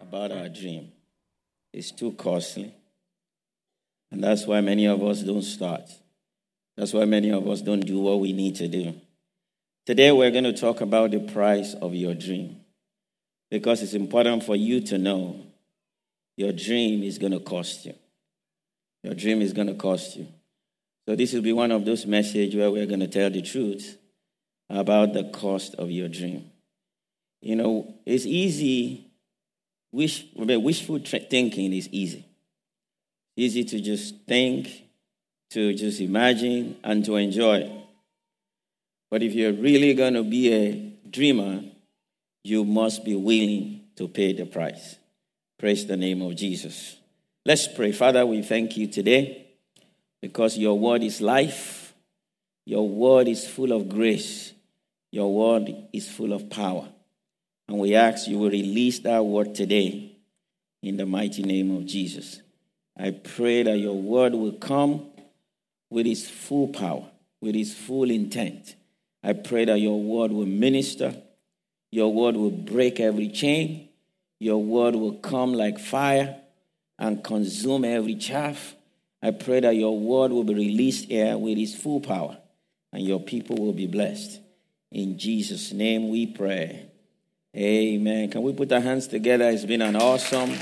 About our dream. It's too costly. And that's why many of us don't start. That's why many of us don't do what we need to do. Today, we're going to talk about the price of your dream because it's important for you to know your dream is going to cost you. Your dream is going to cost you. So, this will be one of those messages where we're going to tell the truth about the cost of your dream. You know, it's easy, wish, wishful thinking is easy. Easy to just think to just imagine and to enjoy. But if you're really going to be a dreamer, you must be willing to pay the price. Praise the name of Jesus. Let's pray. Father, we thank you today because your word is life, your word is full of grace, your word is full of power. And we ask you will release that word today in the mighty name of Jesus. I pray that your word will come with its full power, with its full intent. I pray that your word will minister, your word will break every chain, your word will come like fire and consume every chaff. I pray that your word will be released here with its full power and your people will be blessed. In Jesus' name we pray. Amen. Can we put our hands together? It's been an awesome,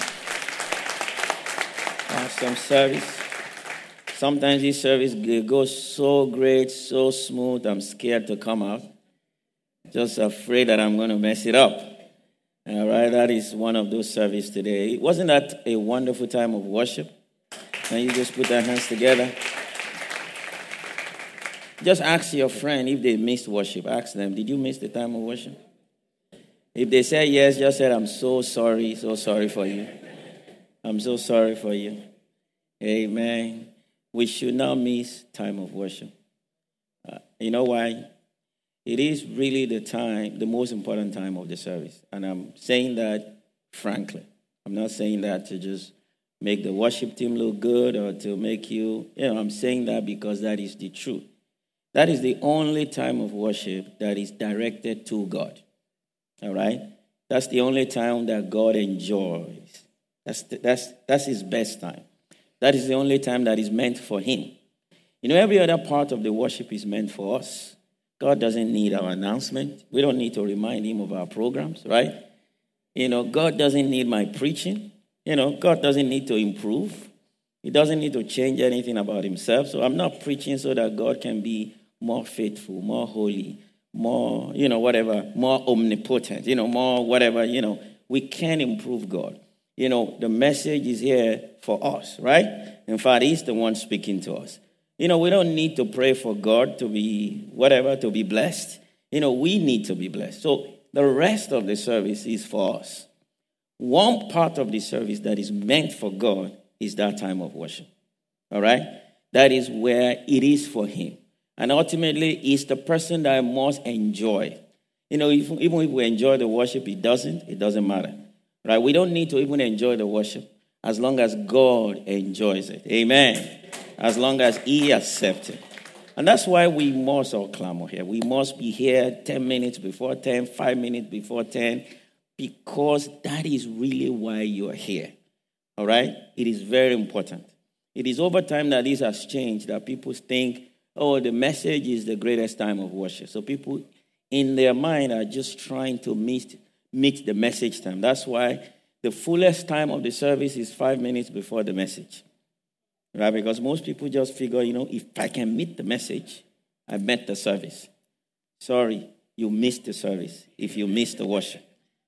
awesome service. Sometimes this service goes so great, so smooth, I'm scared to come out. Just afraid that I'm going to mess it up. All right, that is one of those services today. Wasn't that a wonderful time of worship? Can you just put their hands together? Just ask your friend if they missed worship. Ask them, did you miss the time of worship? If they say yes, just say, I'm so sorry, so sorry for you. I'm so sorry for you. Amen we should not miss time of worship. Uh, you know why? It is really the time, the most important time of the service. And I'm saying that frankly. I'm not saying that to just make the worship team look good or to make you, you know, I'm saying that because that is the truth. That is the only time of worship that is directed to God. All right? That's the only time that God enjoys. That's, that's, that's his best time. That is the only time that is meant for Him. You know, every other part of the worship is meant for us. God doesn't need our announcement. We don't need to remind Him of our programs, right? You know, God doesn't need my preaching. You know, God doesn't need to improve. He doesn't need to change anything about Himself. So I'm not preaching so that God can be more faithful, more holy, more, you know, whatever, more omnipotent, you know, more whatever, you know. We can improve God you know, the message is here for us, right? In fact, He's the one speaking to us. You know, we don't need to pray for God to be whatever, to be blessed. You know, we need to be blessed. So the rest of the service is for us. One part of the service that is meant for God is that time of worship. All right? That is where it is for Him. And ultimately, it's the person that I must enjoy. You know, even if we enjoy the worship, it doesn't, it doesn't matter. Right? We don't need to even enjoy the worship as long as God enjoys it. Amen. As long as He accepts it. And that's why we must all clamor here. We must be here 10 minutes before 10, 5 minutes before 10, because that is really why you are here. All right? It is very important. It is over time that this has changed, that people think, oh, the message is the greatest time of worship. So people in their mind are just trying to meet meet the message time. That's why the fullest time of the service is five minutes before the message. Right? Because most people just figure, you know, if I can meet the message, I met the service. Sorry, you missed the service if you missed the worship.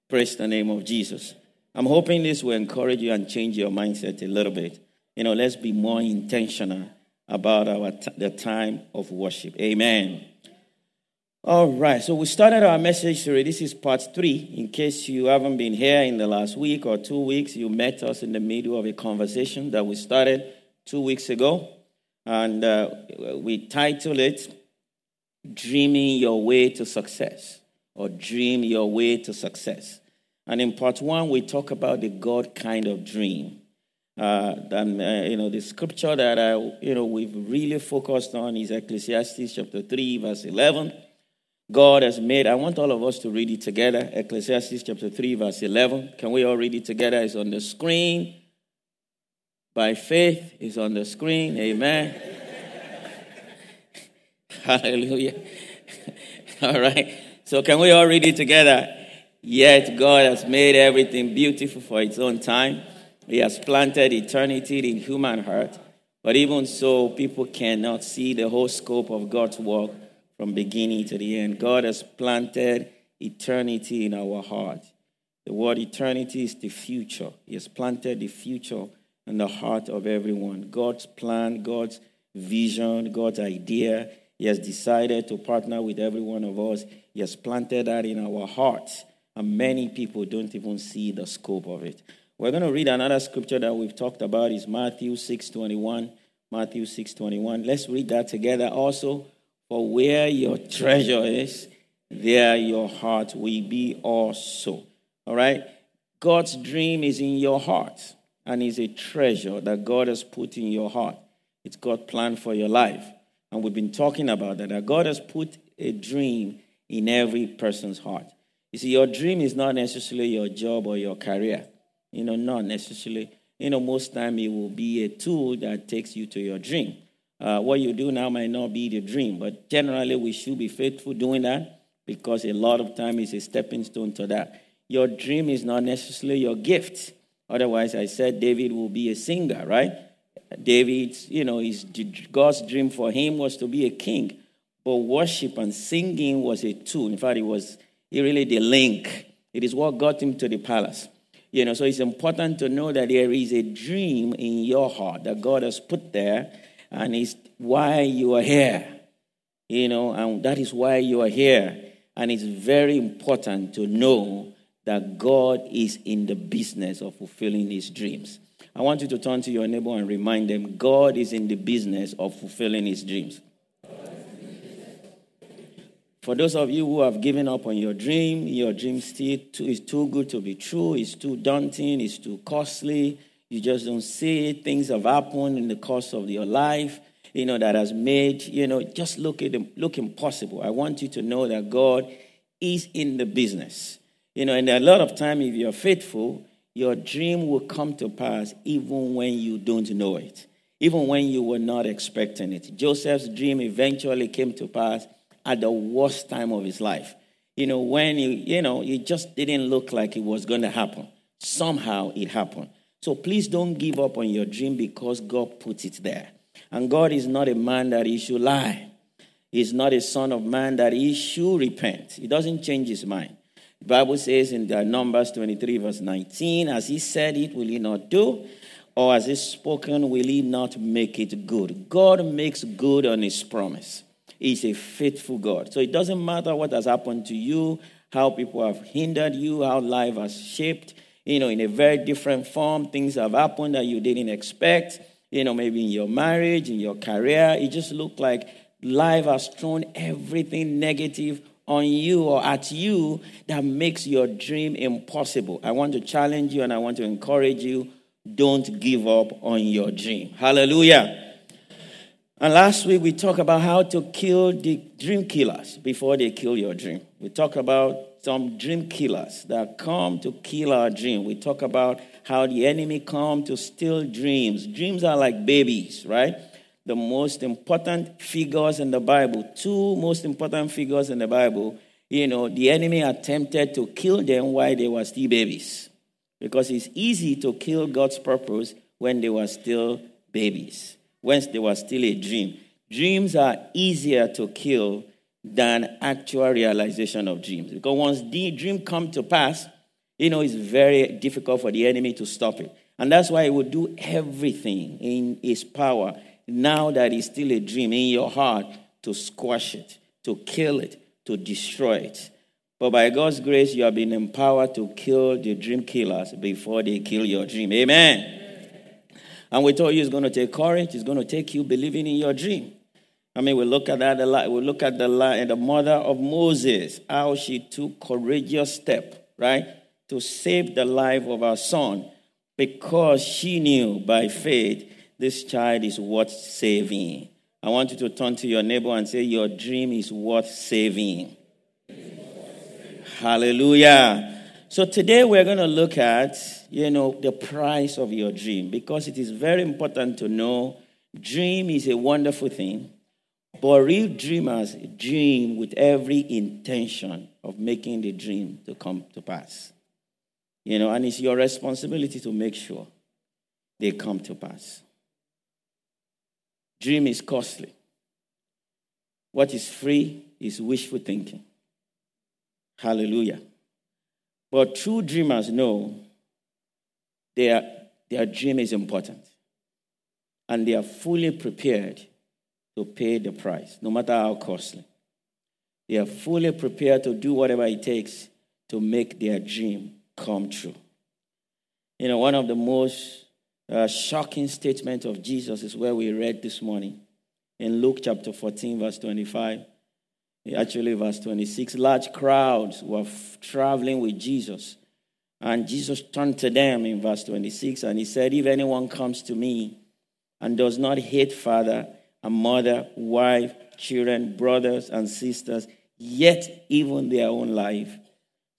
Praise the name of Jesus. I'm hoping this will encourage you and change your mindset a little bit. You know, let's be more intentional about our t- the time of worship. Amen. All right, so we started our message series. This is part three. In case you haven't been here in the last week or two weeks, you met us in the middle of a conversation that we started two weeks ago. And uh, we titled it Dreaming Your Way to Success or Dream Your Way to Success. And in part one, we talk about the God kind of dream. Uh, and, uh, you know, the scripture that, I, you know, we've really focused on is Ecclesiastes chapter 3, verse 11. God has made, I want all of us to read it together. Ecclesiastes chapter 3, verse 11. Can we all read it together? It's on the screen. By faith, it's on the screen. Amen. Hallelujah. all right. So, can we all read it together? Yet God has made everything beautiful for its own time. He has planted eternity in human heart. But even so, people cannot see the whole scope of God's work from beginning to the end. God has planted eternity in our heart. The word eternity is the future. He has planted the future in the heart of everyone. God's plan, God's vision, God's idea. He has decided to partner with every one of us. He has planted that in our hearts. And many people don't even see the scope of it. We're going to read another scripture that we've talked about is Matthew 6:21. Matthew 6:21. Let's read that together also. For where your treasure is, there your heart will be also. All right? God's dream is in your heart and is a treasure that God has put in your heart. It's God's plan for your life. And we've been talking about that, that God has put a dream in every person's heart. You see, your dream is not necessarily your job or your career. You know, not necessarily. You know, most time it will be a tool that takes you to your dream. Uh, what you do now might not be the dream, but generally we should be faithful doing that because a lot of time is a stepping stone to that. Your dream is not necessarily your gift. Otherwise, I said David will be a singer, right? David, you know, his, God's dream for him was to be a king, but worship and singing was a tool. In fact, it was really the link. It is what got him to the palace. You know, so it's important to know that there is a dream in your heart that God has put there, and it's why you are here. You know, and that is why you are here. And it's very important to know that God is in the business of fulfilling his dreams. I want you to turn to your neighbor and remind them God is in the business of fulfilling his dreams. For those of you who have given up on your dream, your dream still too, is too good to be true, it's too daunting, it's too costly, you just don't see it. Things have happened in the course of your life, you know, that has made, you know, just look at them, look impossible. I want you to know that God is in the business. You know, and a lot of time, if you're faithful, your dream will come to pass even when you don't know it, even when you were not expecting it. Joseph's dream eventually came to pass at the worst time of his life. You know, when he, you know, it just didn't look like it was going to happen. Somehow it happened. So please don't give up on your dream because God put it there. And God is not a man that he should lie. He's not a son of man that he should repent. He doesn't change his mind. The Bible says in the Numbers 23, verse 19, as he said it, will he not do? Or as he spoken, will he not make it good? God makes good on his promise is a faithful God. So it doesn't matter what has happened to you, how people have hindered you, how life has shaped, you know, in a very different form. Things have happened that you didn't expect, you know, maybe in your marriage, in your career. It just looked like life has thrown everything negative on you or at you that makes your dream impossible. I want to challenge you and I want to encourage you don't give up on your dream. Hallelujah. And last week we talked about how to kill the dream killers before they kill your dream. We talked about some dream killers that come to kill our dream. We talk about how the enemy come to steal dreams. Dreams are like babies, right? The most important figures in the Bible, two most important figures in the Bible, you know, the enemy attempted to kill them while they were still babies. Because it's easy to kill God's purpose when they were still babies when they were still a dream. Dreams are easier to kill than actual realization of dreams. Because once the dream come to pass, you know, it's very difficult for the enemy to stop it. And that's why he will do everything in his power now that it's still a dream in your heart to squash it, to kill it, to destroy it. But by God's grace, you have been empowered to kill the dream killers before they kill your dream. Amen. And we told you it's going to take courage. It's going to take you believing in your dream. I mean, we look at that. A lot, we look at the the mother of Moses, how she took courageous step, right, to save the life of her son, because she knew by faith this child is worth saving. I want you to turn to your neighbor and say, Your dream is worth saving. Hallelujah. So today we're going to look at, you know, the price of your dream because it is very important to know dream is a wonderful thing, but real dreamers dream with every intention of making the dream to come to pass. You know, and it's your responsibility to make sure they come to pass. Dream is costly. What is free is wishful thinking. Hallelujah. But true dreamers know their, their dream is important. And they are fully prepared to pay the price, no matter how costly. They are fully prepared to do whatever it takes to make their dream come true. You know, one of the most uh, shocking statements of Jesus is where we read this morning in Luke chapter 14, verse 25. Actually, verse 26 large crowds were f- traveling with Jesus. And Jesus turned to them in verse 26 and he said, If anyone comes to me and does not hate father and mother, wife, children, brothers, and sisters, yet even their own life,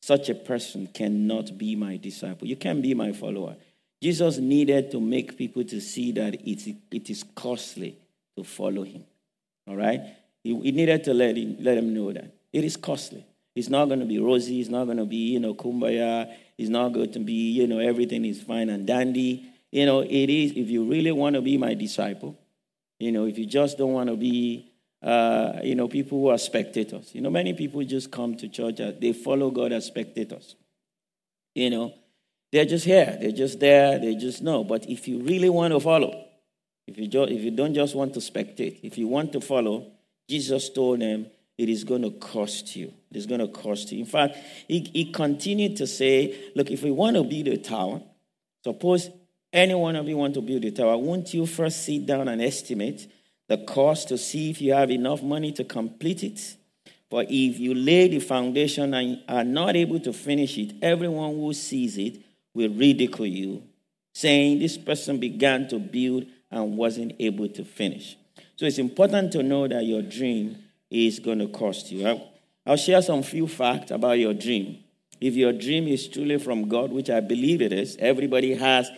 such a person cannot be my disciple. You can't be my follower. Jesus needed to make people to see that it, it is costly to follow him. All right? He, he needed to let him, let him know that it is costly. It's not going to be rosy. It's not going to be, you know, kumbaya. It's not going to be, you know, everything is fine and dandy. You know, it is, if you really want to be my disciple, you know, if you just don't want to be, uh, you know, people who are spectators. You know, many people just come to church, they follow God as spectators. You know, they're just here. They're just there. They just know. But if you really want to follow, if you, just, if you don't just want to spectate, if you want to follow, Jesus told them, it is going to cost you. It is going to cost you. In fact, he, he continued to say, look, if we want to build a tower, suppose any one of you want to build a tower, won't you first sit down and estimate the cost to see if you have enough money to complete it? For if you lay the foundation and are not able to finish it, everyone who sees it will ridicule you, saying, This person began to build and wasn't able to finish. So it's important to know that your dream is going to cost you. I'll share some few facts about your dream. If your dream is truly from God, which I believe it is, everybody has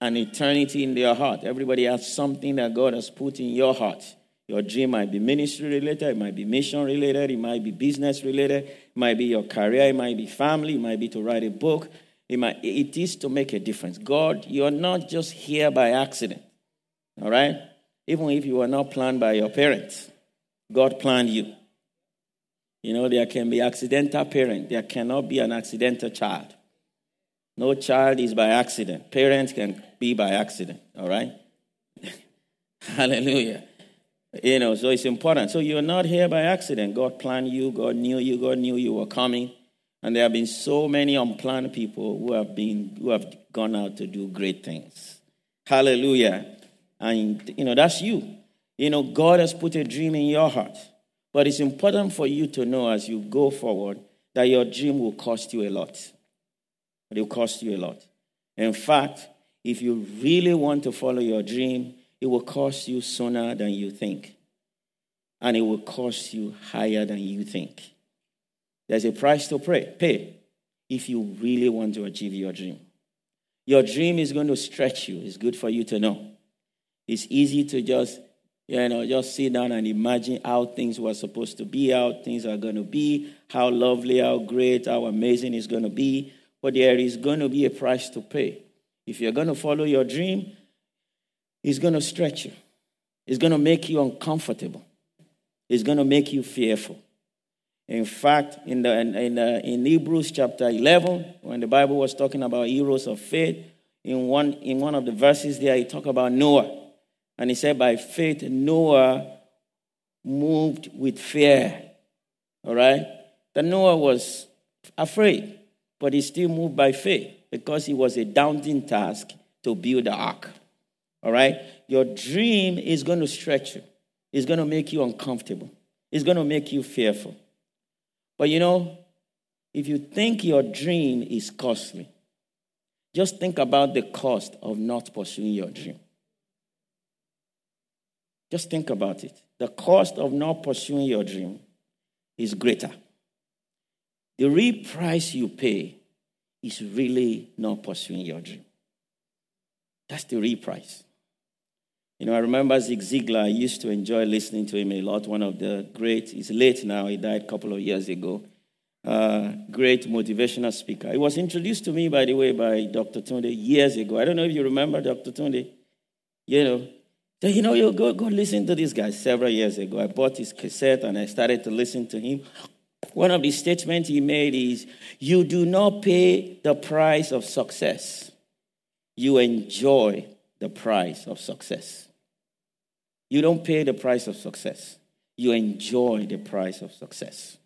an eternity in their heart. Everybody has something that God has put in your heart. Your dream might be ministry related, it might be mission related, it might be business related, it might be your career, it might be family, it might be to write a book, it, might, it is to make a difference. God, you're not just here by accident. All right? Even if you were not planned by your parents, God planned you. You know, there can be accidental parent. There cannot be an accidental child. No child is by accident. Parents can be by accident. All right? Hallelujah. You know, so it's important. So you're not here by accident. God planned you. God knew you. God knew you were coming. And there have been so many unplanned people who have been who have gone out to do great things. Hallelujah. And you know, that's you. You know, God has put a dream in your heart. But it's important for you to know as you go forward that your dream will cost you a lot. It will cost you a lot. In fact, if you really want to follow your dream, it will cost you sooner than you think. And it will cost you higher than you think. There's a price to pay, pay if you really want to achieve your dream. Your dream is going to stretch you. It's good for you to know. It's easy to just, you know, just sit down and imagine how things were supposed to be, how things are going to be, how lovely, how great, how amazing it's going to be. But there is going to be a price to pay. If you're going to follow your dream, it's going to stretch you. It's going to make you uncomfortable. It's going to make you fearful. In fact, in, the, in, in, uh, in Hebrews chapter 11, when the Bible was talking about heroes of faith, in one, in one of the verses there, he talked about Noah. And he said, by faith, Noah moved with fear. All right? That Noah was afraid, but he still moved by faith because it was a daunting task to build the ark. All right? Your dream is going to stretch you, it's going to make you uncomfortable, it's going to make you fearful. But you know, if you think your dream is costly, just think about the cost of not pursuing your dream. Just think about it. The cost of not pursuing your dream is greater. The real price you pay is really not pursuing your dream. That's the real price. You know, I remember Zig Ziglar. I used to enjoy listening to him a lot. One of the great, he's late now, he died a couple of years ago. Uh, great motivational speaker. He was introduced to me, by the way, by Dr. Tunde years ago. I don't know if you remember Dr. Tunde. You know, so, you know, you go, go listen to this guy several years ago. I bought his cassette and I started to listen to him. One of the statements he made is You do not pay the price of success, you enjoy the price of success. You don't pay the price of success, you enjoy the price of success.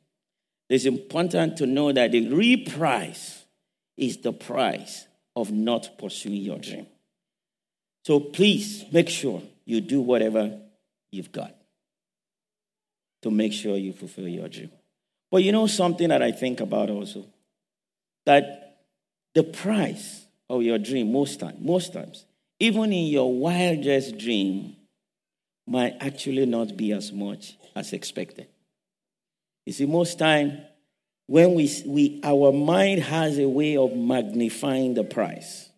It's important to know that the real price is the price of not pursuing your dream. So please make sure you do whatever you've got to make sure you fulfill your dream. But you know something that I think about also? That the price of your dream, most times, most times, even in your wildest dream, might actually not be as much as expected. You see, most time when we, we our mind has a way of magnifying the price.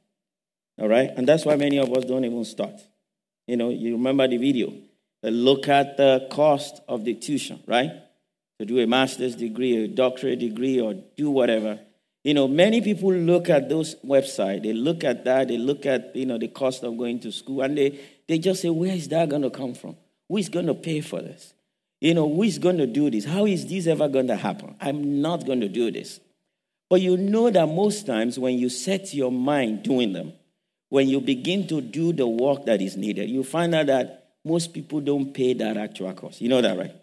All right? And that's why many of us don't even start. You know, you remember the video. Look at the cost of the tuition, right? To do a master's degree, a doctorate degree, or do whatever. You know, many people look at those websites, they look at that, they look at, you know, the cost of going to school, and they, they just say, where is that going to come from? Who is going to pay for this? You know, who is going to do this? How is this ever going to happen? I'm not going to do this. But you know that most times when you set your mind doing them, when you begin to do the work that is needed, you find out that most people don't pay that actual cost. You know that, right?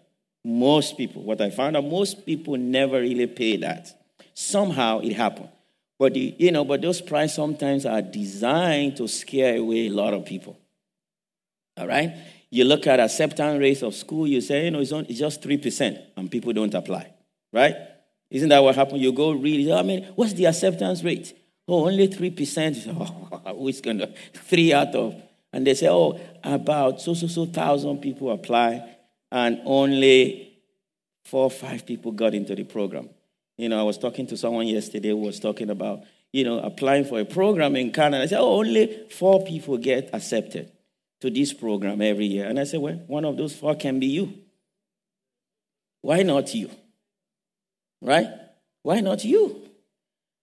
Most people. What I found out, most people never really pay that. Somehow it happened. But the, you know, but those prices sometimes are designed to scare away a lot of people. All right? You look at acceptance rates of school, you say, you know, it's, on, it's just 3%, and people don't apply. Right? Isn't that what happened? You go read, I mean, what's the acceptance rate? Oh, only 3%. Oh, who's going to? Three out of. And they say, oh, about so, so, so thousand people apply, and only four or five people got into the program. You know, I was talking to someone yesterday who was talking about, you know, applying for a program in Canada. I said, oh, only four people get accepted to this program every year. And I said, well, one of those four can be you. Why not you? Right? Why not you?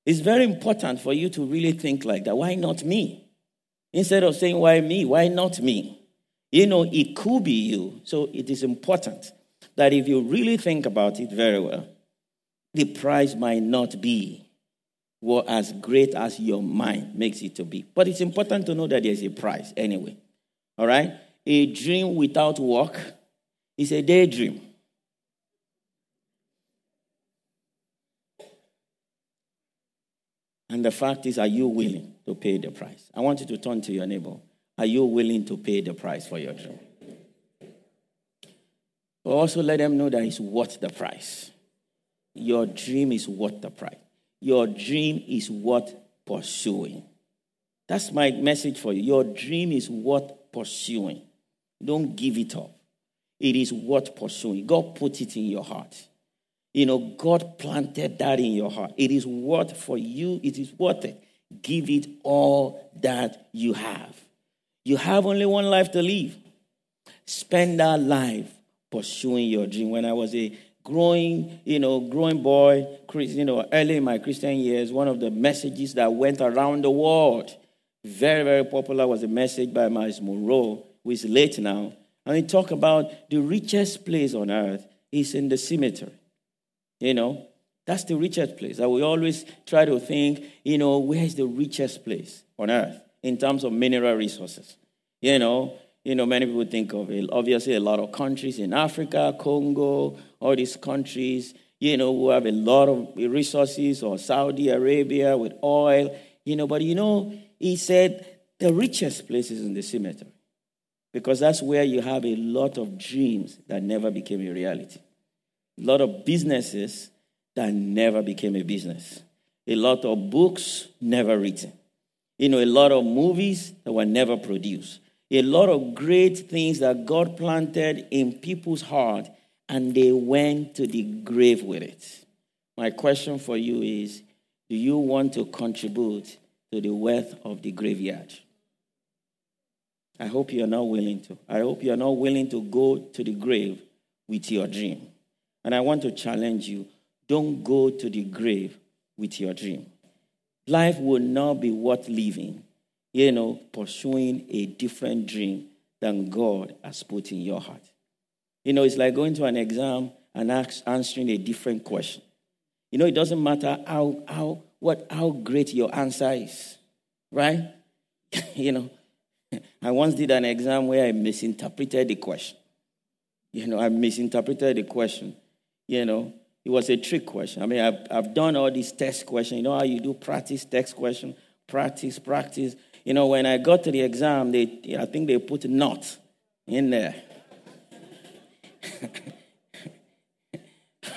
It's very important for you to really think like that. Why not me? Instead of saying, why me? Why not me? You know, it could be you. So it is important that if you really think about it very well, the price might not be well, as great as your mind makes it to be. But it's important to know that there's a price anyway. All right? A dream without work is a daydream. And the fact is, are you willing to pay the price? I want you to turn to your neighbor. Are you willing to pay the price for your dream? But also let them know that it's worth the price. Your dream is worth the price. Your dream is worth pursuing. That's my message for you. Your dream is worth pursuing. Don't give it up. It is worth pursuing. God put it in your heart. You know, God planted that in your heart. It is worth for you, it is worth it. Give it all that you have. You have only one life to live. Spend that life pursuing your dream. When I was a growing, you know, growing boy, you know, early in my Christian years, one of the messages that went around the world, very, very popular, was a message by Myles Munroe, who is late now. And he talked about the richest place on earth is in the cemetery. You know, that's the richest place. I will always try to think, you know, where is the richest place on earth in terms of mineral resources? You know, you know, many people think of it. Obviously, a lot of countries in Africa, Congo, all these countries, you know, who have a lot of resources, or Saudi Arabia with oil, you know. But you know, he said the richest place is in the cemetery because that's where you have a lot of dreams that never became a reality, a lot of businesses that never became a business, a lot of books never written, you know, a lot of movies that were never produced, a lot of great things that God planted in people's heart and they went to the grave with it. My question for you is do you want to contribute to the wealth of the graveyard? I hope you're not willing to. I hope you're not willing to go to the grave with your dream. And I want to challenge you don't go to the grave with your dream. Life will not be worth living, you know, pursuing a different dream than God has put in your heart. You know, it's like going to an exam and answering a different question. You know, it doesn't matter how, how, what, how great your answer is, right? you know, I once did an exam where I misinterpreted the question. You know, I misinterpreted the question. You know, it was a trick question. I mean, I've, I've done all these test questions. You know how you do practice test question, practice, practice. You know, when I got to the exam, they, I think they put not in there.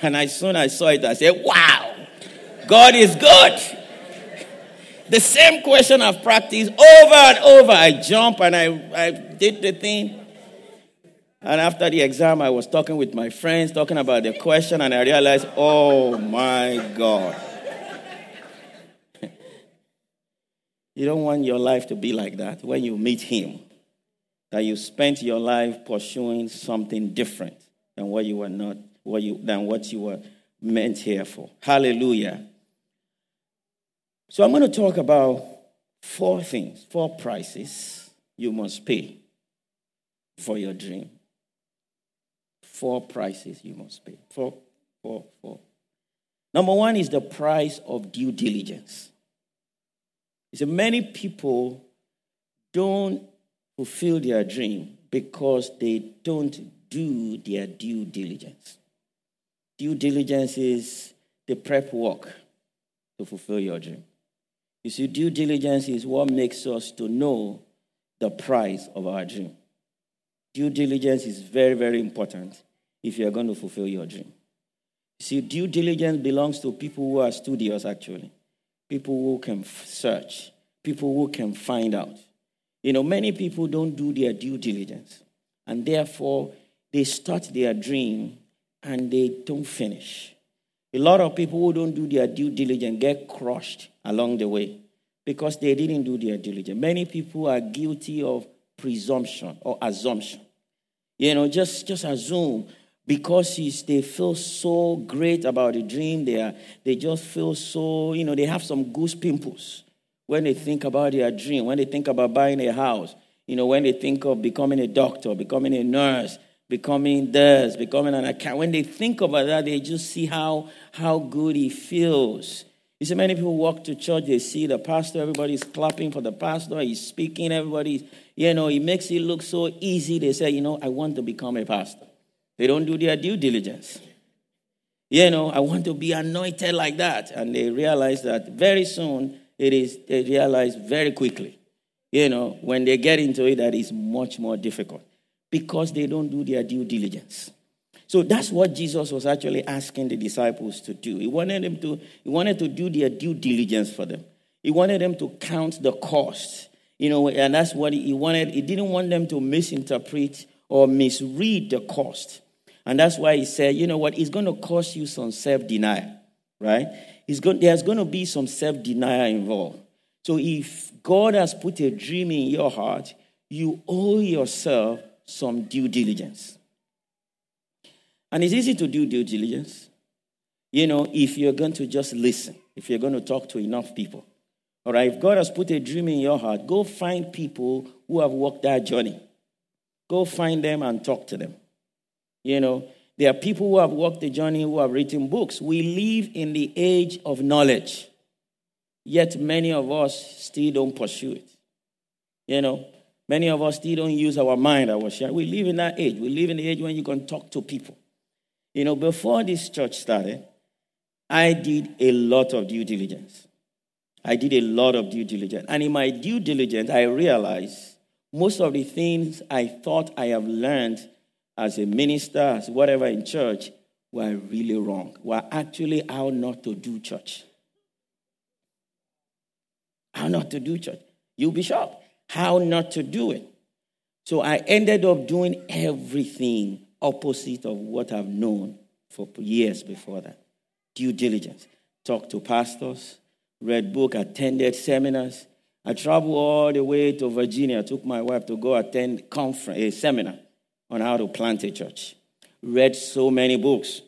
and as soon as I saw it, I said, wow, God is good. The same question I've practiced over and over. I jump and I, I did the thing. And after the exam, I was talking with my friends, talking about the question, and I realized, oh my God. you don't want your life to be like that when you meet Him, that you spent your life pursuing something different than what you were not, what you, than what you were meant here for. Hallelujah. So I'm going to talk about four things, four prices you must pay for your dream. Four prices you must pay. Four, four, four. Number one is the price of due diligence. So many people don't fulfill their dream because they don't do their due diligence. Due diligence is the prep work to fulfill your dream. You see, due diligence is what makes us to know the price of our dream. Due diligence is very, very important if you're going to fulfill your dream. See, due diligence belongs to people who are studious, actually, people who can search, people who can find out. You know, many people don't do their due diligence, and therefore they start their dream and they don't finish. A lot of people who don't do their due diligence get crushed along the way because they didn't do their diligence. Many people are guilty of presumption or assumption. You know, just, just assume because they feel so great about the dream, they, are, they just feel so, you know, they have some goose pimples when they think about their dream, when they think about buying a house, you know, when they think of becoming a doctor, becoming a nurse, becoming this, becoming an account. When they think about that, they just see how, how good he feels. You see, many people walk to church, they see the pastor, everybody's clapping for the pastor, he's speaking, everybody's, you know, he makes it look so easy. They say, you know, I want to become a pastor. They don't do their due diligence. You know, I want to be anointed like that. And they realize that very soon it is, they realize very quickly, you know, when they get into it, that it's much more difficult because they don't do their due diligence. So that's what Jesus was actually asking the disciples to do. He wanted them to, he wanted to do their due diligence for them. He wanted them to count the cost. You know, and that's what he wanted. He didn't want them to misinterpret or misread the cost. And that's why he said, you know what, it's going to cost you some self-denial, right? It's going, there's going to be some self-denial involved. So if God has put a dream in your heart, you owe yourself some due diligence. And it's easy to do due diligence. You know, if you're going to just listen, if you're going to talk to enough people. All right, if God has put a dream in your heart, go find people who have walked that journey. Go find them and talk to them. You know, there are people who have walked the journey who have written books. We live in the age of knowledge, yet many of us still don't pursue it. You know, Many of us still don't use our mind, our share. We live in that age. We live in the age when you can talk to people. You know, before this church started, I did a lot of due diligence. I did a lot of due diligence. And in my due diligence, I realized most of the things I thought I have learned as a minister, as whatever in church, were really wrong, were actually how not to do church. How not to do church. You'll be shocked. How not to do it. So I ended up doing everything opposite of what I've known for years before that. Due diligence. Talked to pastors, read book, attended seminars. I traveled all the way to Virginia. I took my wife to go attend conference, a seminar on how to plant a church. Read so many books.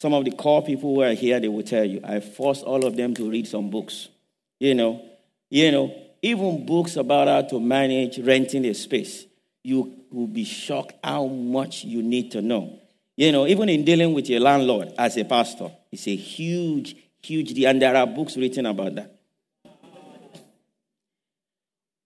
Some of the core people who are here, they will tell you, I forced all of them to read some books. You know, you know, even books about how to manage renting a space. You will be shocked how much you need to know. You know, even in dealing with your landlord as a pastor, it's a huge, huge deal. And there are books written about that.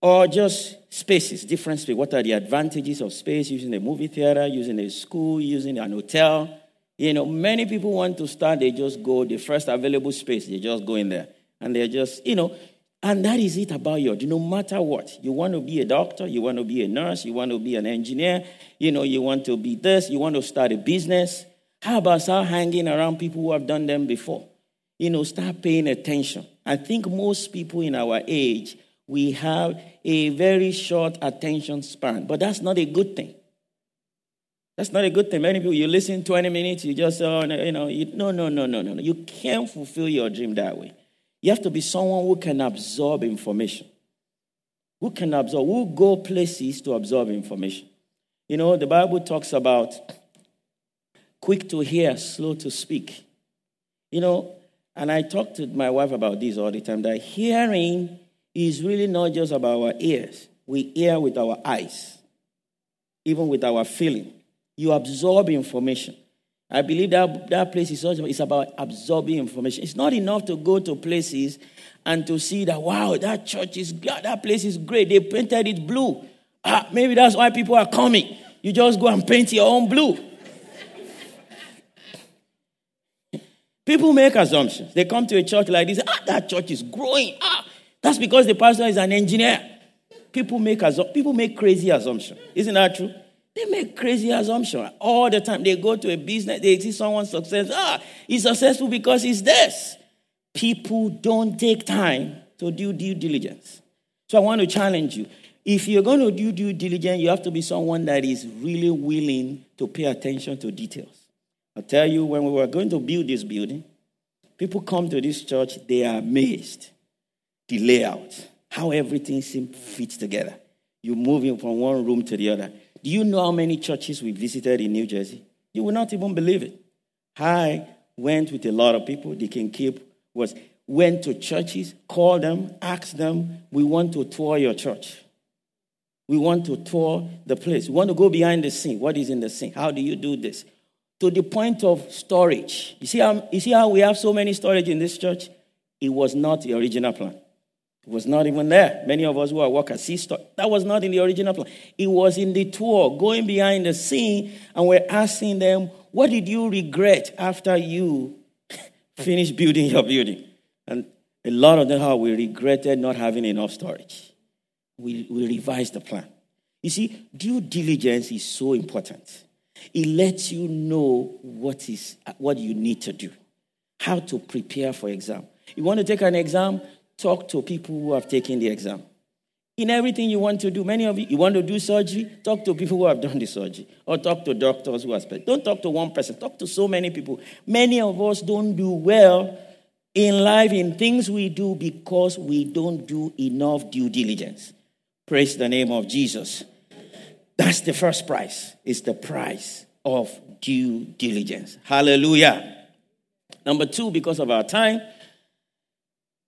Or just spaces, different spaces. What are the advantages of space using a movie theater, using a school, using an hotel? You know, many people want to start, they just go, the first available space, they just go in there. And they're just, you know, and that is it about you. No matter what, you want to be a doctor, you want to be a nurse, you want to be an engineer, you know, you want to be this, you want to start a business. How about start hanging around people who have done them before? You know, start paying attention. I think most people in our age, we have a very short attention span, but that's not a good thing. That's not a good thing. Many people, you listen 20 minutes, you just, oh, you know, you, no, no, no, no, no, no. You can't fulfill your dream that way. You have to be someone who can absorb information. Who can absorb, who go places to absorb information. You know, the Bible talks about quick to hear, slow to speak. You know, and I talk to my wife about this all the time that hearing is really not just about our ears. We hear with our eyes, even with our feeling. You absorb information. I believe that that place is also it's about absorbing information. It's not enough to go to places and to see that wow, that church is that place is great. They painted it blue. Ah, maybe that's why people are coming. You just go and paint your own blue. people make assumptions. They come to a church like this. Ah, that church is growing. Ah, that's because the pastor is an engineer. People make assu- people make crazy assumptions. Isn't that true? They make crazy assumptions all the time. They go to a business, they see someone's success. Ah, he's successful because he's this. People don't take time to do due diligence. So I want to challenge you. If you're going to do due diligence, you have to be someone that is really willing to pay attention to details. I'll tell you, when we were going to build this building, people come to this church, they are amazed. The layout, how everything seems fits together. You're moving from one room to the other. Do you know how many churches we visited in New Jersey? You will not even believe it. I went with a lot of people. Deacon Kip was went to churches, called them, asked them, "We want to tour your church. We want to tour the place. We want to go behind the scene. What is in the scene? How do you do this?" To the point of storage. You see how you see how we have so many storage in this church? It was not the original plan. It was not even there. Many of us who are workers see stuff. That was not in the original plan. It was in the tour, going behind the scene, and we're asking them, what did you regret after you finished building your building? And a lot of them, how we regretted not having enough storage. We, we revised the plan. You see, due diligence is so important. It lets you know what is what you need to do, how to prepare for exam. You want to take an exam, talk to people who have taken the exam. In everything you want to do, many of you, you want to do surgery, talk to people who have done the surgery, or talk to doctors who have spent. Don't talk to one person, talk to so many people. Many of us don't do well in life in things we do because we don't do enough due diligence. Praise the name of Jesus. That's the first price. It's the price of due diligence. Hallelujah. Number two, because of our time,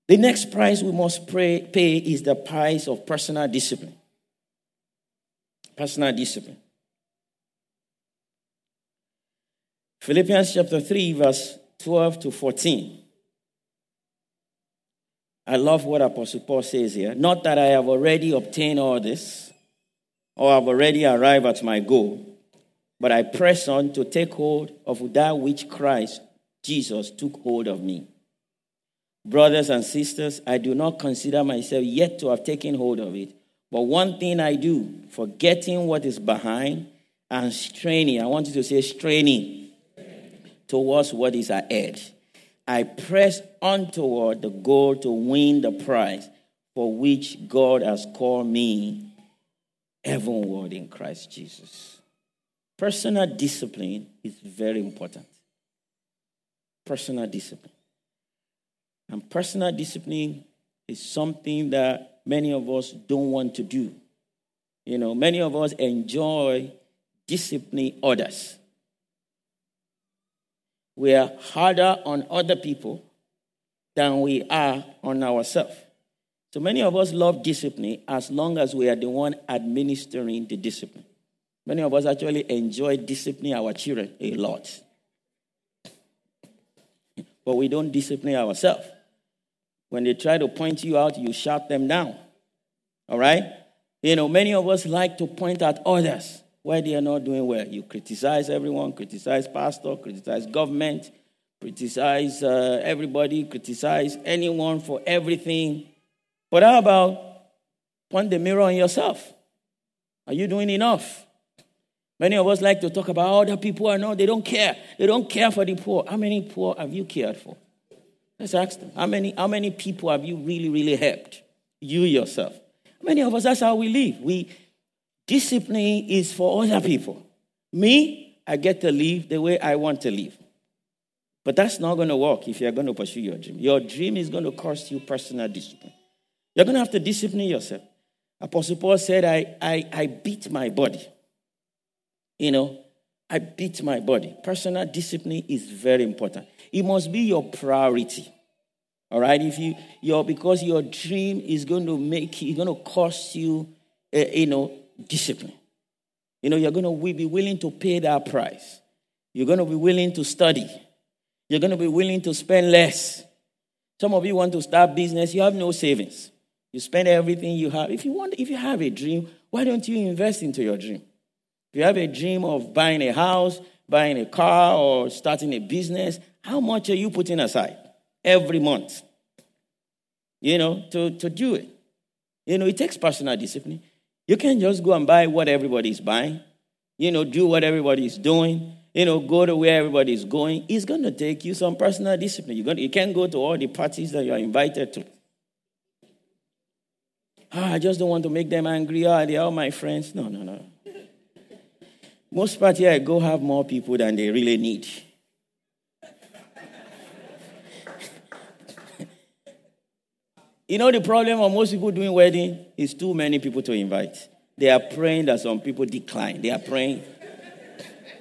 the next price we must pray, pay is the price of personal discipline. Personal discipline. Philippians chapter 3, verse 12 to 14. I love what Apostle Paul says here. Not that I have already obtained all this, or have already arrived at my goal, but I press on to take hold of that which Christ Jesus took hold of me. Brothers and sisters, I do not consider myself yet to have taken hold of it. But one thing I do, forgetting what is behind and straining, I want you to say straining towards what is ahead. I press on toward the goal to win the prize for which God has called me heavenward in Christ Jesus. Personal discipline is very important. Personal discipline. And personal discipline is something that many of us don't want to do. You know, many of us enjoy disciplining others. We are harder on other people than we are on ourselves. So many of us love discipline as long as we are the one administering the discipline. Many of us actually enjoy disciplining our children a lot. But we don't discipline ourselves. When they try to point you out, you shout them down. All right? You know, many of us like to point at others why they are not doing well. You criticize everyone, criticize pastor, criticize government, criticize uh, everybody, criticize anyone for everything. But how about point the mirror on yourself? Are you doing enough? Many of us like to talk about oh, other people are know, they don't care. They don't care for the poor. How many poor have you cared for? Let's ask them. How many, how many people have you really, really helped? You yourself. Many of us, that's how we live. We discipline is for other people. Me, I get to live the way I want to live. But that's not going to work if you're going to pursue your dream. Your dream is going to cost you personal discipline. You're going to have to discipline yourself. Apostle Paul said, I, I, I beat my body. You know, I beat my body. Personal discipline is very important. It must be your priority. All right, if you your because your dream is going to make it's going to cost you, uh, you know, discipline. You know, you're going to be willing to pay that price. You're going to be willing to study. You're going to be willing to spend less. Some of you want to start business. You have no savings. You spend everything you have. If you want, if you have a dream, why don't you invest into your dream? If you have a dream of buying a house, buying a car, or starting a business, how much are you putting aside? every month. You know, to, to do it. You know, it takes personal discipline. You can't just go and buy what everybody's buying, you know, do what everybody's doing, you know, go to where everybody's going. It's going to take you some personal discipline. You're going to, you can't go to all the parties that you're invited to. Oh, I just don't want to make them angry. Ah, oh, they're all my friends. No, no, no. Most parties I go have more people than they really need. You know, the problem of most people doing wedding is too many people to invite. They are praying that some people decline. They are praying.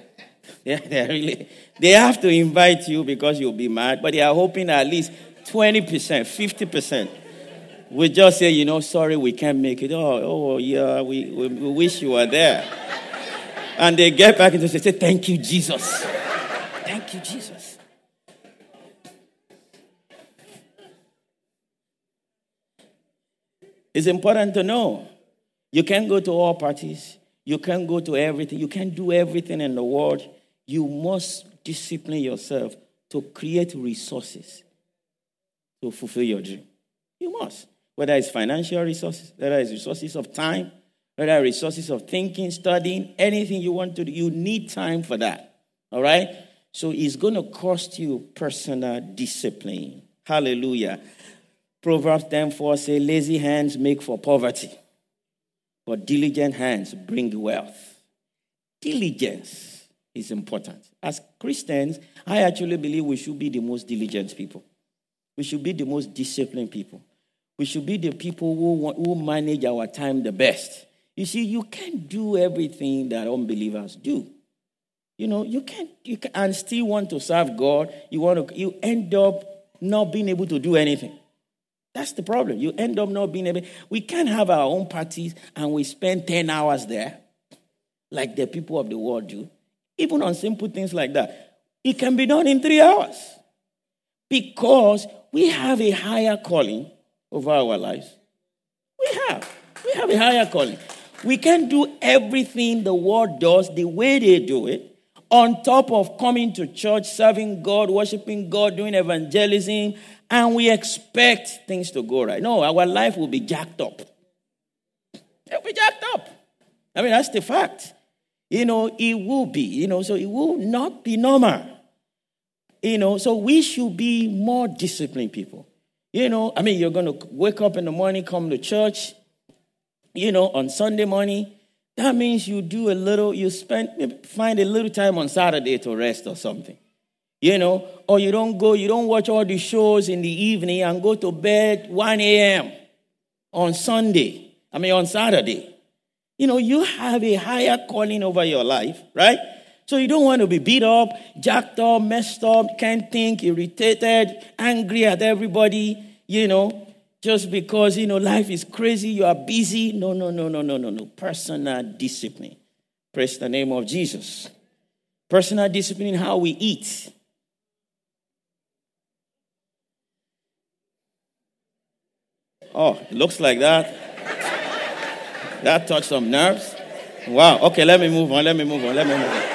they, are really, they have to invite you because you'll be mad, but they are hoping at least 20%, 50% will just say, you know, sorry, we can't make it. Oh, oh yeah, we, we, we wish you were there. And they get back and say, thank you, Jesus. Thank you, Jesus. It's important to know. You can't go to all parties. You can't go to everything. You can't do everything in the world. You must discipline yourself to create resources to fulfill your dream. You must. Whether it's financial resources, whether it's resources of time, whether resources of thinking, studying, anything you want to do, you need time for that. All right? So it's going to cost you personal discipline. Hallelujah. Proverbs 10 4 say, Lazy hands make for poverty, but diligent hands bring wealth. Diligence is important. As Christians, I actually believe we should be the most diligent people. We should be the most disciplined people. We should be the people who, who manage our time the best. You see, you can't do everything that unbelievers do. You know, you can't, you can, and still want to serve God. You want to, you end up not being able to do anything. That's the problem. You end up not being able. We can't have our own parties and we spend 10 hours there like the people of the world do. Even on simple things like that. It can be done in three hours because we have a higher calling over our lives. We have. We have a higher calling. We can't do everything the world does the way they do it on top of coming to church, serving God, worshiping God, doing evangelism, and we expect things to go right. No, our life will be jacked up. It'll be jacked up. I mean, that's the fact. You know, it will be, you know, so it will not be normal. You know, so we should be more disciplined people. You know, I mean, you're going to wake up in the morning, come to church, you know, on Sunday morning. That means you do a little, you spend, find a little time on Saturday to rest or something. You know, or you don't go, you don't watch all the shows in the evening and go to bed 1 a.m. on Sunday. I mean, on Saturday. You know, you have a higher calling over your life, right? So you don't want to be beat up, jacked up, messed up, can't think, irritated, angry at everybody, you know, just because, you know, life is crazy, you are busy. No, no, no, no, no, no, no. Personal discipline. Praise the name of Jesus. Personal discipline in how we eat. Oh, looks like that. That touched some nerves. Wow. Okay, let me move on. Let me move on. Let me move on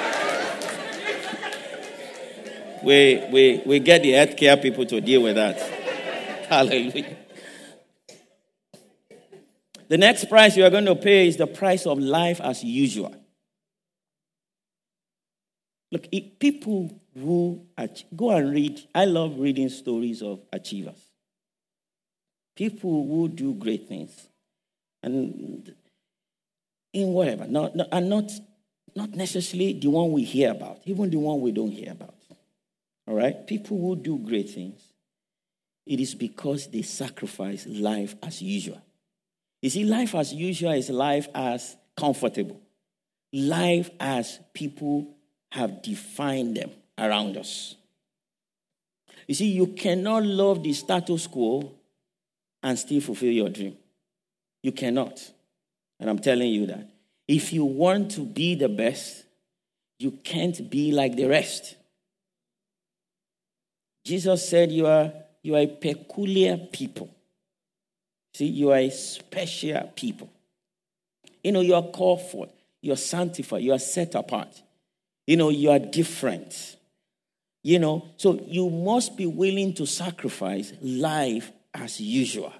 we, we, we get the healthcare people to deal with that. Hallelujah. The next price you are going to pay is the price of life as usual. Look, people who go and read, I love reading stories of achievers. People who do great things. And in whatever, not, not, and not, not necessarily the one we hear about, even the one we don't hear about. All right? People who do great things, it is because they sacrifice life as usual. You see, life as usual is life as comfortable, life as people have defined them around us. You see, you cannot love the status quo and still fulfill your dream. You cannot. And I'm telling you that. If you want to be the best, you can't be like the rest. Jesus said, You are, you are a peculiar people. See, you are a special people. You know, you are called for, you are sanctified, you are set apart. You know, you are different. You know, so you must be willing to sacrifice life as usual.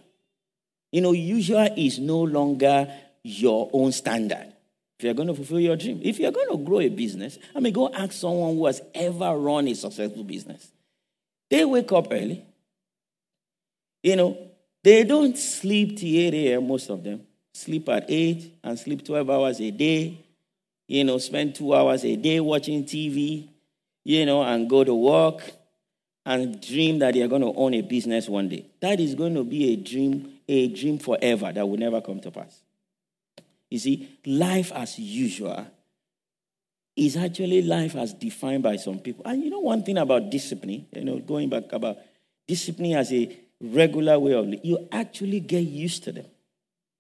You know, usual is no longer your own standard. If you're going to fulfill your dream, if you're going to grow a business, I mean, go ask someone who has ever run a successful business. They wake up early. You know, they don't sleep till 8 a.m., most of them. Sleep at 8 and sleep 12 hours a day. You know, spend two hours a day watching TV, you know, and go to work and dream that they're going to own a business one day. That is going to be a dream, a dream forever that will never come to pass. You see, life as usual is actually life as defined by some people. And you know one thing about discipline, you know, going back about discipline as a regular way of living, you actually get used to them.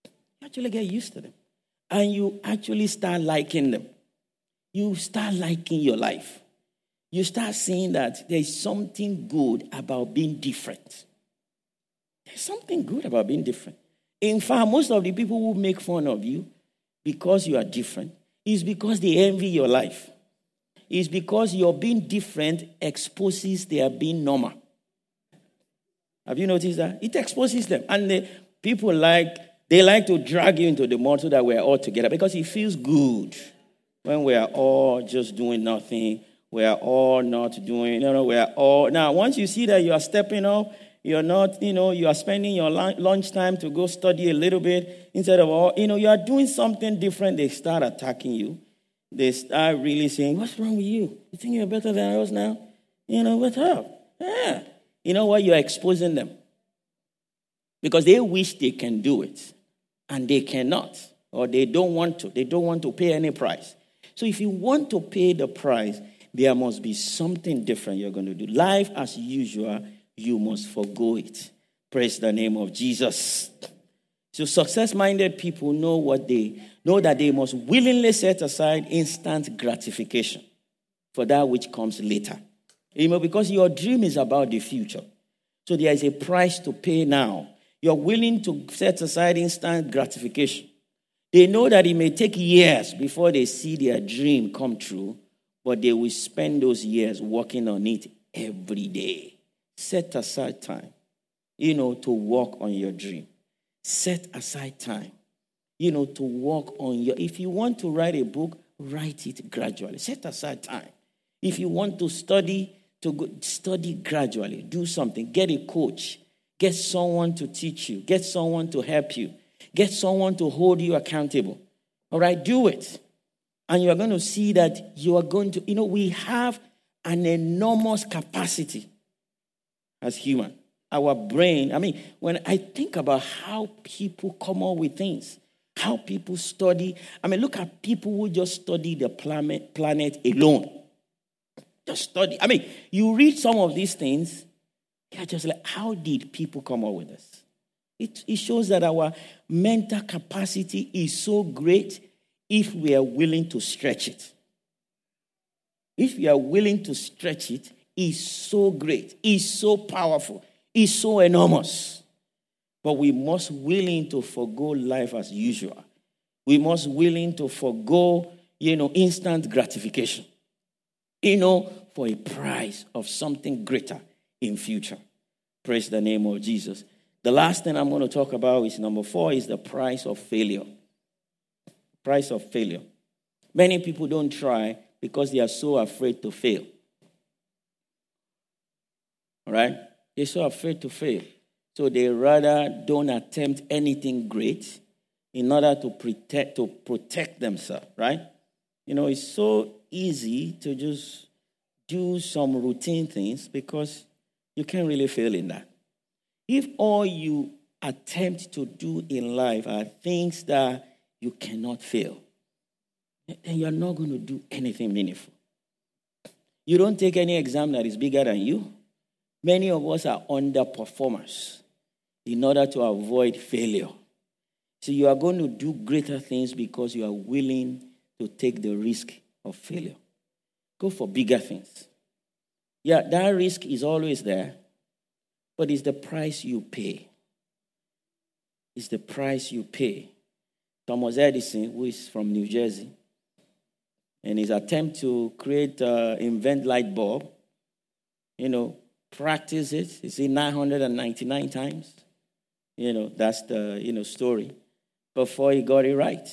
You actually get used to them. And you actually start liking them. You start liking your life. You start seeing that there's something good about being different. There's something good about being different. In fact, most of the people who make fun of you because you are different, is because they envy your life. It's because your being different exposes their being normal. Have you noticed that? It exposes them. And the people like, they like to drag you into the mud so that we're all together because it feels good when we are all just doing nothing. We are all not doing, you know, we are all. Now, once you see that you are stepping up, you're not, you know, you are spending your lunch time to go study a little bit instead of, all, you know, you are doing something different. They start attacking you. They start really saying, What's wrong with you? You think you're better than us now? You know, what's up? Yeah. You know what? You're exposing them. Because they wish they can do it and they cannot, or they don't want to. They don't want to pay any price. So if you want to pay the price, there must be something different you're going to do. Life as usual you must forego it. Praise the name of Jesus. So success minded people know what they know that they must willingly set aside instant gratification for that which comes later. Know, because your dream is about the future. So there is a price to pay now. You're willing to set aside instant gratification. They know that it may take years before they see their dream come true, but they will spend those years working on it every day. Set aside time, you know, to work on your dream. Set aside time, you know, to work on your. If you want to write a book, write it gradually. Set aside time. If you want to study, to go, study gradually. Do something. Get a coach. Get someone to teach you. Get someone to help you. Get someone to hold you accountable. All right, do it. And you are going to see that you are going to, you know, we have an enormous capacity as human. Our brain, I mean, when I think about how people come up with things, how people study, I mean, look at people who just study the planet, planet alone. Just study. I mean, you read some of these things, you're just like, how did people come up with this? It, it shows that our mental capacity is so great if we are willing to stretch it. If we are willing to stretch it, is so great, is so powerful, is so enormous. But we must willing to forego life as usual. We must willing to forego, you know, instant gratification. You know, for a price of something greater in future. Praise the name of Jesus. The last thing I'm going to talk about is number four is the price of failure. Price of failure. Many people don't try because they are so afraid to fail. All right? They're so afraid to fail. So they rather don't attempt anything great in order to protect to protect themselves, right? You know, it's so easy to just do some routine things because you can't really fail in that. If all you attempt to do in life are things that you cannot fail, then you're not going to do anything meaningful. You don't take any exam that is bigger than you. Many of us are underperformers in order to avoid failure. So you are going to do greater things because you are willing to take the risk of failure. Go for bigger things. Yeah, that risk is always there, but it's the price you pay. It's the price you pay. Thomas Edison, who is from New Jersey, in his attempt to create, uh, invent light bulb, you know, practice it. You see, 999 times. You know, that's the, you know, story. Before he got it right.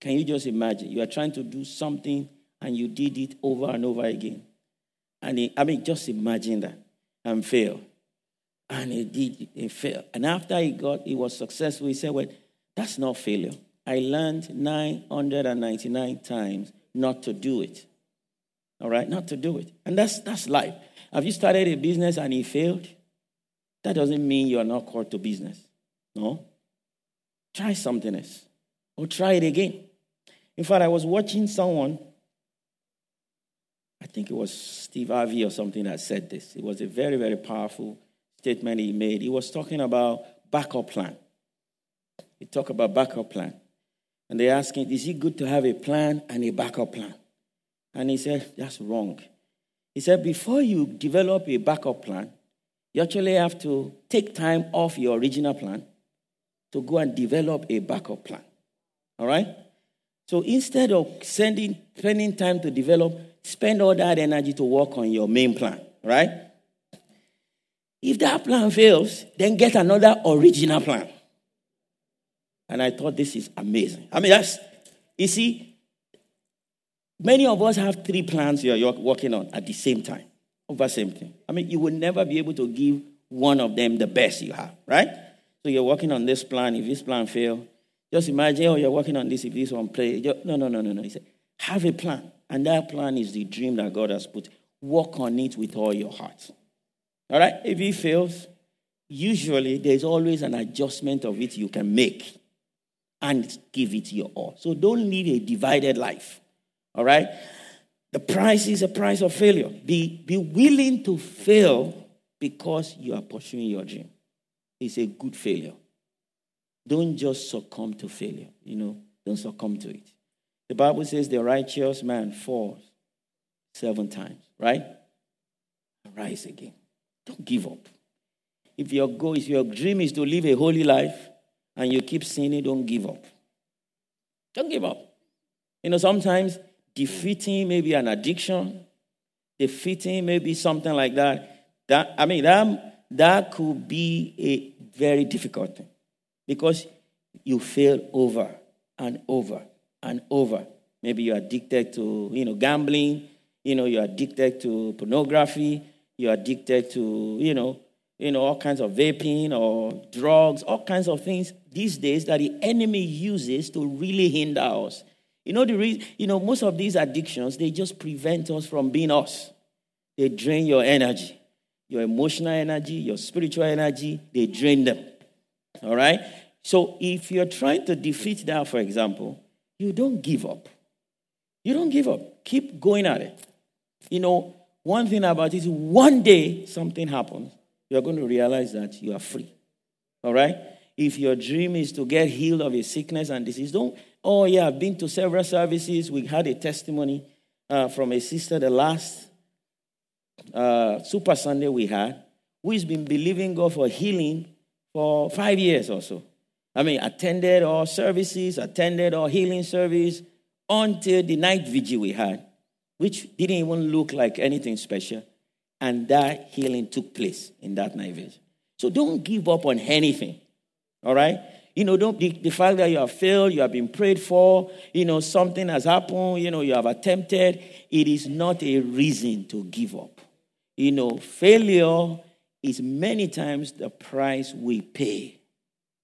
Can you just imagine? You are trying to do something and you did it over and over again. And he, I mean, just imagine that and fail. And he did, he failed. And after he got, he was successful, he said, Well, that's not failure. I learned 999 times not to do it. All right, not to do it. And that's that's life. Have you started a business and it failed? That doesn't mean you're not called to business. No. Try something else. Or try it again. In fact, I was watching someone, I think it was Steve Harvey or something that said this. It was a very, very powerful statement he made. He was talking about backup plan. He talked about backup plan. And they asked him, Is it good to have a plan and a backup plan? And he said, That's wrong. He said, Before you develop a backup plan, you actually have to take time off your original plan to go and develop a backup plan. All right? So instead of sending, spending time to develop, spend all that energy to work on your main plan, right? If that plan fails, then get another original plan. And I thought this is amazing. I mean, that's, you see, many of us have three plans you're working on at the same time, over the same thing. I mean, you will never be able to give one of them the best you have, right? So you're working on this plan. If this plan fails, just imagine, oh, you're working on this. If this one play, no, no, no, no, no. He said, have a plan. And that plan is the dream that God has put. Work on it with all your heart. All right? If it fails, usually there's always an adjustment of it you can make and give it your all. So don't live a divided life. All right? The price is a price of failure. Be, be willing to fail because you are pursuing your dream. It's a good failure. Don't just succumb to failure. You know, don't succumb to it. The Bible says the righteous man falls seven times, right? Rise again. Don't give up. If your goal is your dream is to live a holy life, and you keep sinning, don't give up. Don't give up. You know, sometimes defeating maybe an addiction, defeating maybe something like that. That I mean that that could be a very difficult thing because you fail over and over and over. Maybe you're addicted to, you know, gambling, you know, you're addicted to pornography, you're addicted to, you know, you know, all kinds of vaping or drugs, all kinds of things these days that the enemy uses to really hinder us. You know, the reason, you know, most of these addictions, they just prevent us from being us. They drain your energy, your emotional energy, your spiritual energy, they drain them. All right? So if you're trying to defeat that, for example, you don't give up. You don't give up. Keep going at it. You know, one thing about it is one day something happens, you're going to realize that you are free. All right? If your dream is to get healed of a sickness and disease, don't, oh, yeah, I've been to several services. We had a testimony uh, from a sister the last uh, Super Sunday we had, who has been believing God for healing for five years or so. I mean, attended all services, attended all healing service until the night vigil we had, which didn't even look like anything special. And that healing took place in that night vigil. So don't give up on anything. All right? You know, don't the, the fact that you have failed, you have been prayed for, you know, something has happened, you know, you have attempted, it is not a reason to give up. You know, failure is many times the price we pay.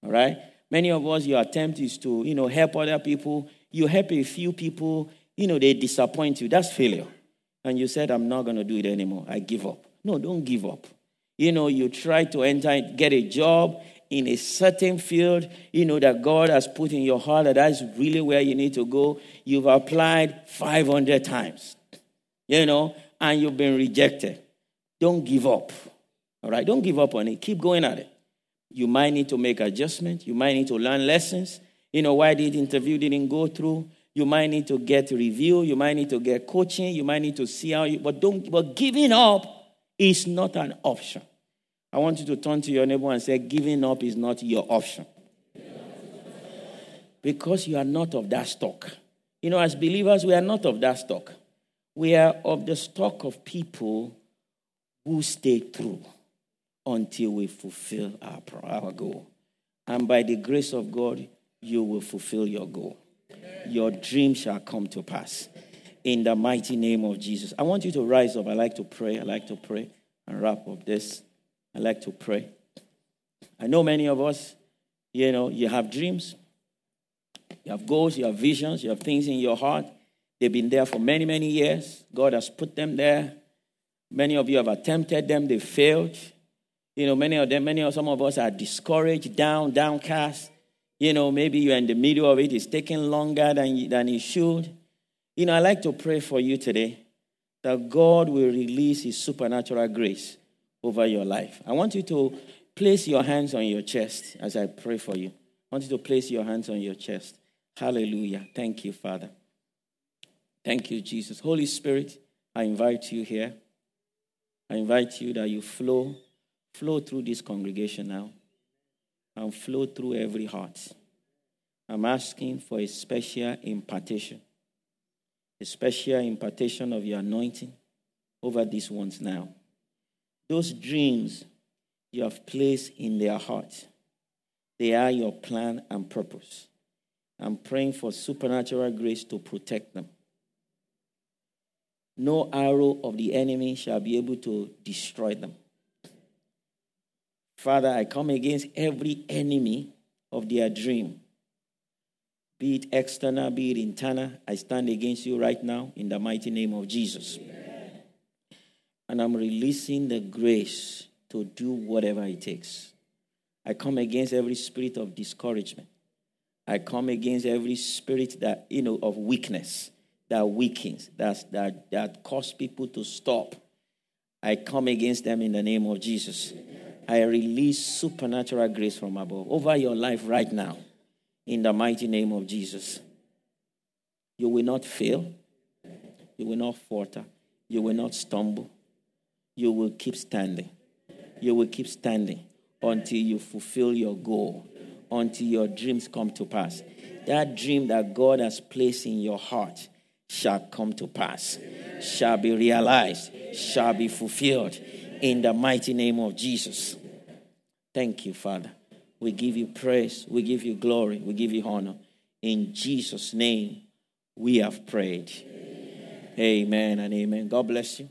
All right? Many of us, your attempt is to, you know, help other people. You help a few people, you know, they disappoint you. That's failure. And you said, I'm not going to do it anymore. I give up. No, don't give up. You know, you try to enter, get a job in a certain field, you know, that God has put in your heart that that's really where you need to go. You've applied 500 times, you know, and you've been rejected. Don't give up. All right? Don't give up on it. Keep going at it. You might need to make adjustments. You might need to learn lessons. You know, why did interview didn't go through? You might need to get review. You might need to get coaching. You might need to see how you, but don't, but giving up is not an option. I want you to turn to your neighbor and say, giving up is not your option. Because you are not of that stock. You know, as believers, we are not of that stock. We are of the stock of people who stay true until we fulfill our, our goal. And by the grace of God, you will fulfill your goal. Your dream shall come to pass. In the mighty name of Jesus. I want you to rise up. I like to pray. I like to pray and wrap up this. I like to pray. I know many of us, you know, you have dreams, you have goals, you have visions, you have things in your heart. They've been there for many, many years. God has put them there. Many of you have attempted them, they failed. You know, many of them, many of some of us are discouraged, down, downcast. You know, maybe you're in the middle of it, it's taking longer than, than it should. You know, I like to pray for you today that God will release His supernatural grace over your life. I want you to place your hands on your chest as I pray for you. I want you to place your hands on your chest. Hallelujah. Thank you, Father. Thank you, Jesus. Holy Spirit, I invite you here. I invite you that you flow flow through this congregation now and flow through every heart. I'm asking for a special impartation, a special impartation of your anointing over these ones now. Those dreams you have placed in their heart, they are your plan and purpose. I'm praying for supernatural grace to protect them. No arrow of the enemy shall be able to destroy them. Father, I come against every enemy of their dream, be it external, be it internal. I stand against you right now in the mighty name of Jesus. Amen. And I'm releasing the grace to do whatever it takes. I come against every spirit of discouragement. I come against every spirit that, you know, of weakness that weakens, that, that, that cause people to stop. I come against them in the name of Jesus. Amen. I release supernatural grace from above over your life right now in the mighty name of Jesus. You will not fail. You will not falter. You will not stumble. You will keep standing. You will keep standing until you fulfill your goal, until your dreams come to pass. That dream that God has placed in your heart, shall come to pass, shall be realized, shall be fulfilled in the mighty name of Jesus. Thank you, Father. We give you praise, we give you glory, we give you honor. In Jesus' name, we have prayed. Amen and amen. God bless you.